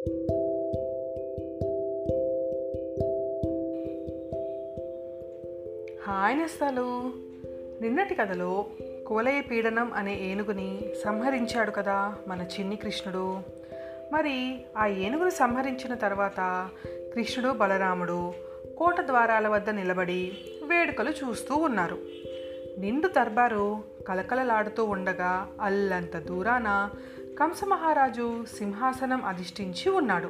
Hi నేస్తాలు. నిన్నటి కథలో కోలయ పీడనం అనే ఏనుగుని సంహరించాడు కదా మన చిన్ని కృష్ణుడు. మరి ఆ ఏనుగును సంహరించిన తర్వాత కృష్ణుడు బలరాముడు కోట ద్వారాల వద్ద నిలబడి వేడుకలు చూస్తూ ఉన్నారు. నిండు దర్బారు కలకలలాడుతూ ఉండగా అల్లంత దూరాన కంసమహారాజు సింహాసనం అధిష్ఠించి ఉన్నాడు.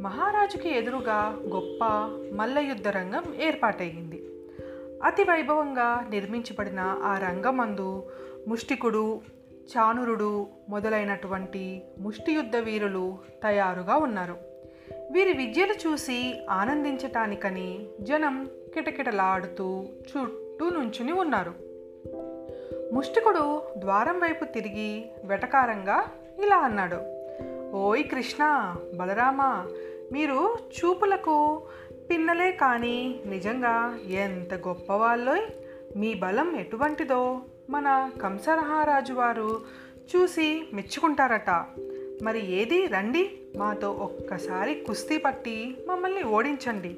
మహారాజుకి ఎదురుగా గొప్ప మల్లయుద్ధ రంగం ఏర్పాటయ్యింది. అతి వైభవంగా నిర్మించబడిన ఆ రంగమందు ముష్టికుడు చానురుడు మొదలైనటువంటి ముష్టియుద్ధ వీరులు తయారుగా ఉన్నారు. వీరి విద్యను చూసి ఆనందించటానికని జనం కిటకిటలాడుతూ చుట్టూ నుంచుని ఉన్నారు. ముష్టికుడు ద్వారం వైపు తిరిగి వెటకారంగా ఇలా అన్నాడు. ఓయ్ కృష్ణ బలరామ మీరు చూపులకు పిన్నలే కానీ నిజంగా ఎంత గొప్పవాళ్ళో మీ బలం ఎటువంటిదో మన కంసరహారాజు వారు చూసి మెచ్చుకుంటారట. మరి ఏది? రండి మాతో ఒక్కసారి కుస్తీ పట్టి మమ్మల్ని ఓడించండి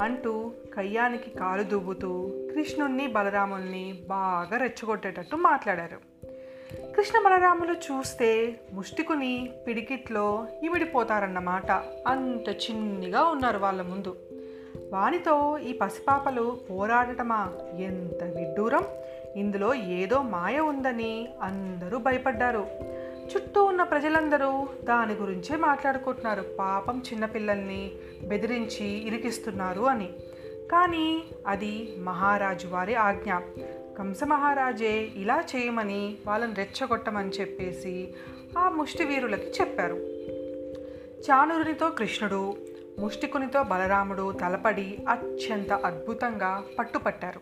అంటూ కయ్యానికి కాలు దువ్వుతూ కృష్ణుణ్ణి బలరాముల్ని బాగా రెచ్చగొట్టేటట్టు మాట్లాడారు. కృష్ణ బలరాములు చూస్తే ముష్టికుని పిడికిట్లో ఇమిడిపోతారన్నమాట. అంత చిన్నిగా ఉన్నారు వాళ్ళ ముందు. వానితో ఈ పసిపాపలు పోరాడటమా? ఎంత విడ్డూరం! ఇందులో ఏదో మాయ ఉందని అందరూ భయపడ్డారు. చుట్టూ ఉన్న ప్రజలందరూ దాని గురించే మాట్లాడుకుంటున్నారు. పాపం చిన్నపిల్లల్ని బెదిరించి ఇరికిస్తున్నారు అని. కానీ అది మహారాజు వారి ఆజ్ఞ. కంసమహారాజే ఇలా చేయమని వాళ్ళని రెచ్చగొట్టమని చెప్పేసి ఆ ముష్టివీరులకి చెప్పారు. చానురునితో కృష్ణుడు ముష్టికునితో బలరాముడు తలపడి అత్యంత అద్భుతంగా పట్టుపట్టారు.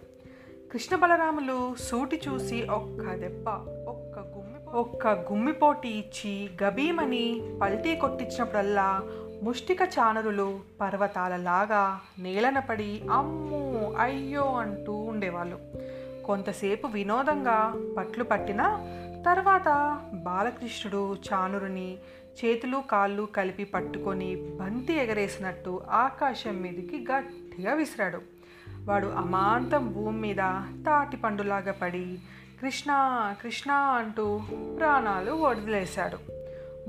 కృష్ణ బలరాములు సూటి చూసి ఒక్క దెబ్బ ఒక్క గుమ్మి ఒక్క గుమ్మిపోటి ఇచ్చి గబీమని పల్టీ కొట్టించినప్పుడల్లా ముష్టిక చానరులు పర్వతాలలాగా నేలన పడి అమ్మో అయ్యో అంటూ ఉండేవాళ్ళు. కొంతసేపు వినోదంగా పట్లు పట్టిన తర్వాత బాలకృష్ణుడు చానురుని చేతులు కాళ్ళు కలిపి పట్టుకొని బంతి ఎగరేసినట్టు ఆకాశం మీదకి గట్టిగా విసిరాడు. వాడు అమాంతం భూమి మీద తాటి పండులాగా పడి కృష్ణ కృష్ణ అంటూ ప్రాణాలు వదిలేశాడు.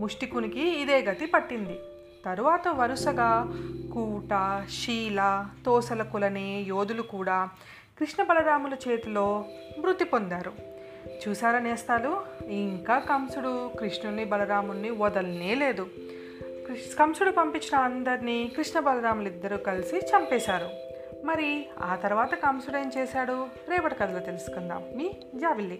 ముష్టికునికి ఇదే గతి పట్టింది. తరువాత వరుసగా కూట శీల తోసలకులనే యోధులు కూడా కృష్ణ బలరాముల చేతిలో మృతి పొందారు. చూసారా నేస్తాలు? ఇంకా కంసుడు కృష్ణుని బలరాముని వదలనే లేదు. కంసుడు పంపించిన అందరినీ కృష్ణ బలరాములు ఇద్దరూ కలిసి చంపేశారు. మరి ఆ తర్వాత కంసుడు ఏం చేశాడు? రేపటి కథలో తెలుసుకుందాం. మీ జాబిల్లి